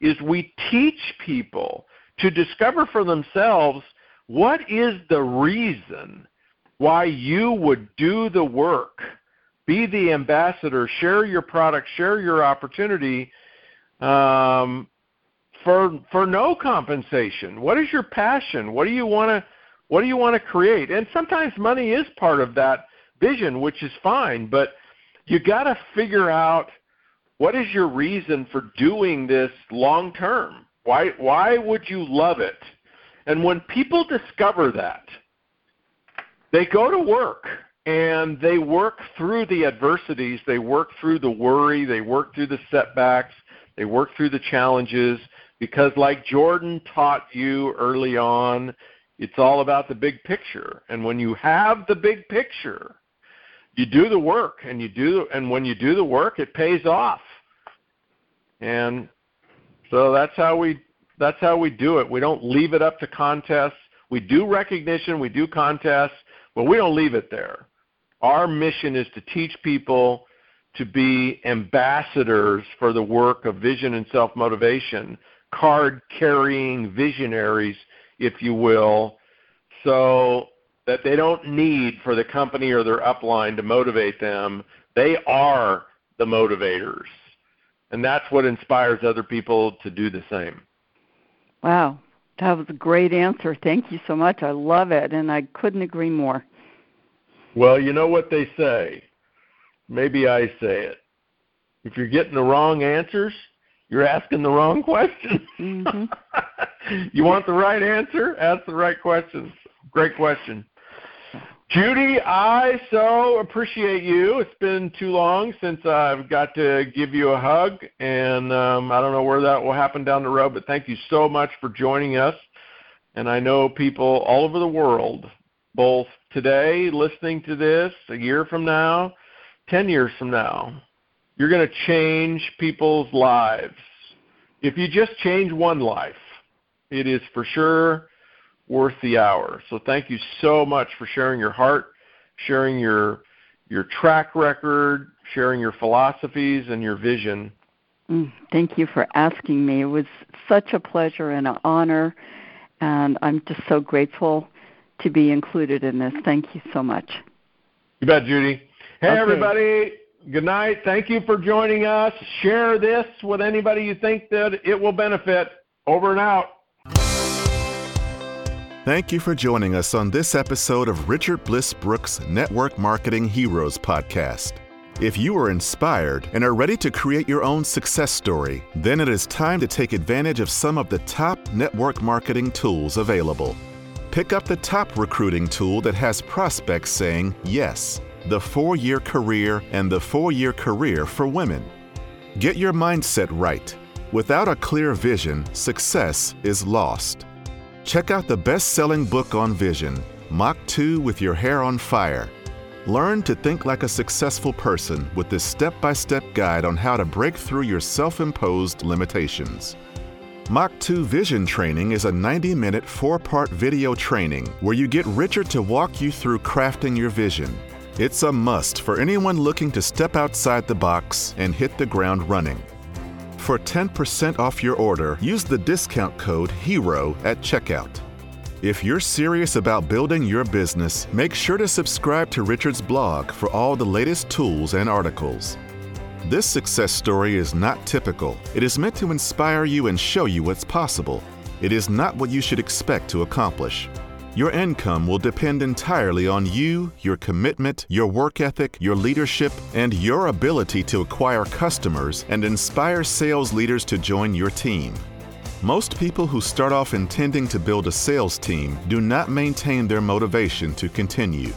is we teach people to discover for themselves what is the reason why you would do the work, be the ambassador, share your product, share your opportunity um, for for no compensation. What is your passion? What do you want to what do you want to create? And sometimes money is part of that vision, which is fine, but you got to figure out what is your reason for doing this long term? Why why would you love it? And when people discover that, they go to work and they work through the adversities, they work through the worry, they work through the setbacks, they work through the challenges because like Jordan taught you early on, it's all about the big picture. And when you have the big picture, you do the work and you do and when you do the work it pays off. And so that's how we that's how we do it. We don't leave it up to contests. We do recognition we do contests but we don't leave it there. Our mission is to teach people to be ambassadors for the work of vision and self motivation card carrying visionaries if you will. So that they don't need for the company or their upline to motivate them. They are the motivators. And that's what inspires other people to do the same. Wow. That was a great answer. Thank you so much. I love it, and I couldn't agree more. Well, you know what they say. Maybe I say it. If you're getting the wrong answers, you're asking the wrong questions. Mm-hmm. you want the right answer? Ask the right questions. Great question. Judy, I so appreciate you. It's been too long since I've got to give you a hug, and um, I don't know where that will happen down the road, but thank you so much for joining us. And I know people all over the world, both today listening to this, a year from now, 10 years from now, you're going to change people's lives. If you just change one life, it is for sure worth the hour. So thank you so much for sharing your heart, sharing your your track record, sharing your philosophies and your vision. Mm, thank you for asking me. It was such a pleasure and an honor, and I'm just so grateful to be included in this. Thank you so much. You bet, Judy. Hey, okay. everybody. Good night. Thank you for joining us. Share this with anybody you think that it will benefit. Over and out. Thank you for joining us on this episode of Richard Bliss Brooke's Network Marketing Heroes podcast. If you are inspired and are ready to create your own success story, then it is time to take advantage of some of the top network marketing tools available. Pick up the top recruiting tool that has prospects saying yes, the four year career and the four year career for women. Get your mindset right. Without a clear vision, success is lost. Check out the best selling book on vision, Mach 2 with Your Hair on Fire Learn to think like a successful person with this step by step guide on how to break through your self imposed limitations. Mach 2 Vision Training is a 90 minute, four part video training where you get Richard to walk you through crafting your vision. It's a must for anyone looking to step outside the box and hit the ground running. For 10% off your order, use the discount code HERO at checkout. If you're serious about building your business, make sure to subscribe to Richard's blog for all the latest tools and articles. This success story is not typical. It is meant to inspire you and show you what's possible. It is not what you should expect to accomplish. Your income will depend entirely on you, your commitment, your work ethic, your leadership, and your ability to acquire customers and inspire sales leaders to join your team. Most people who start off intending to build a sales team do not maintain their motivation to continue.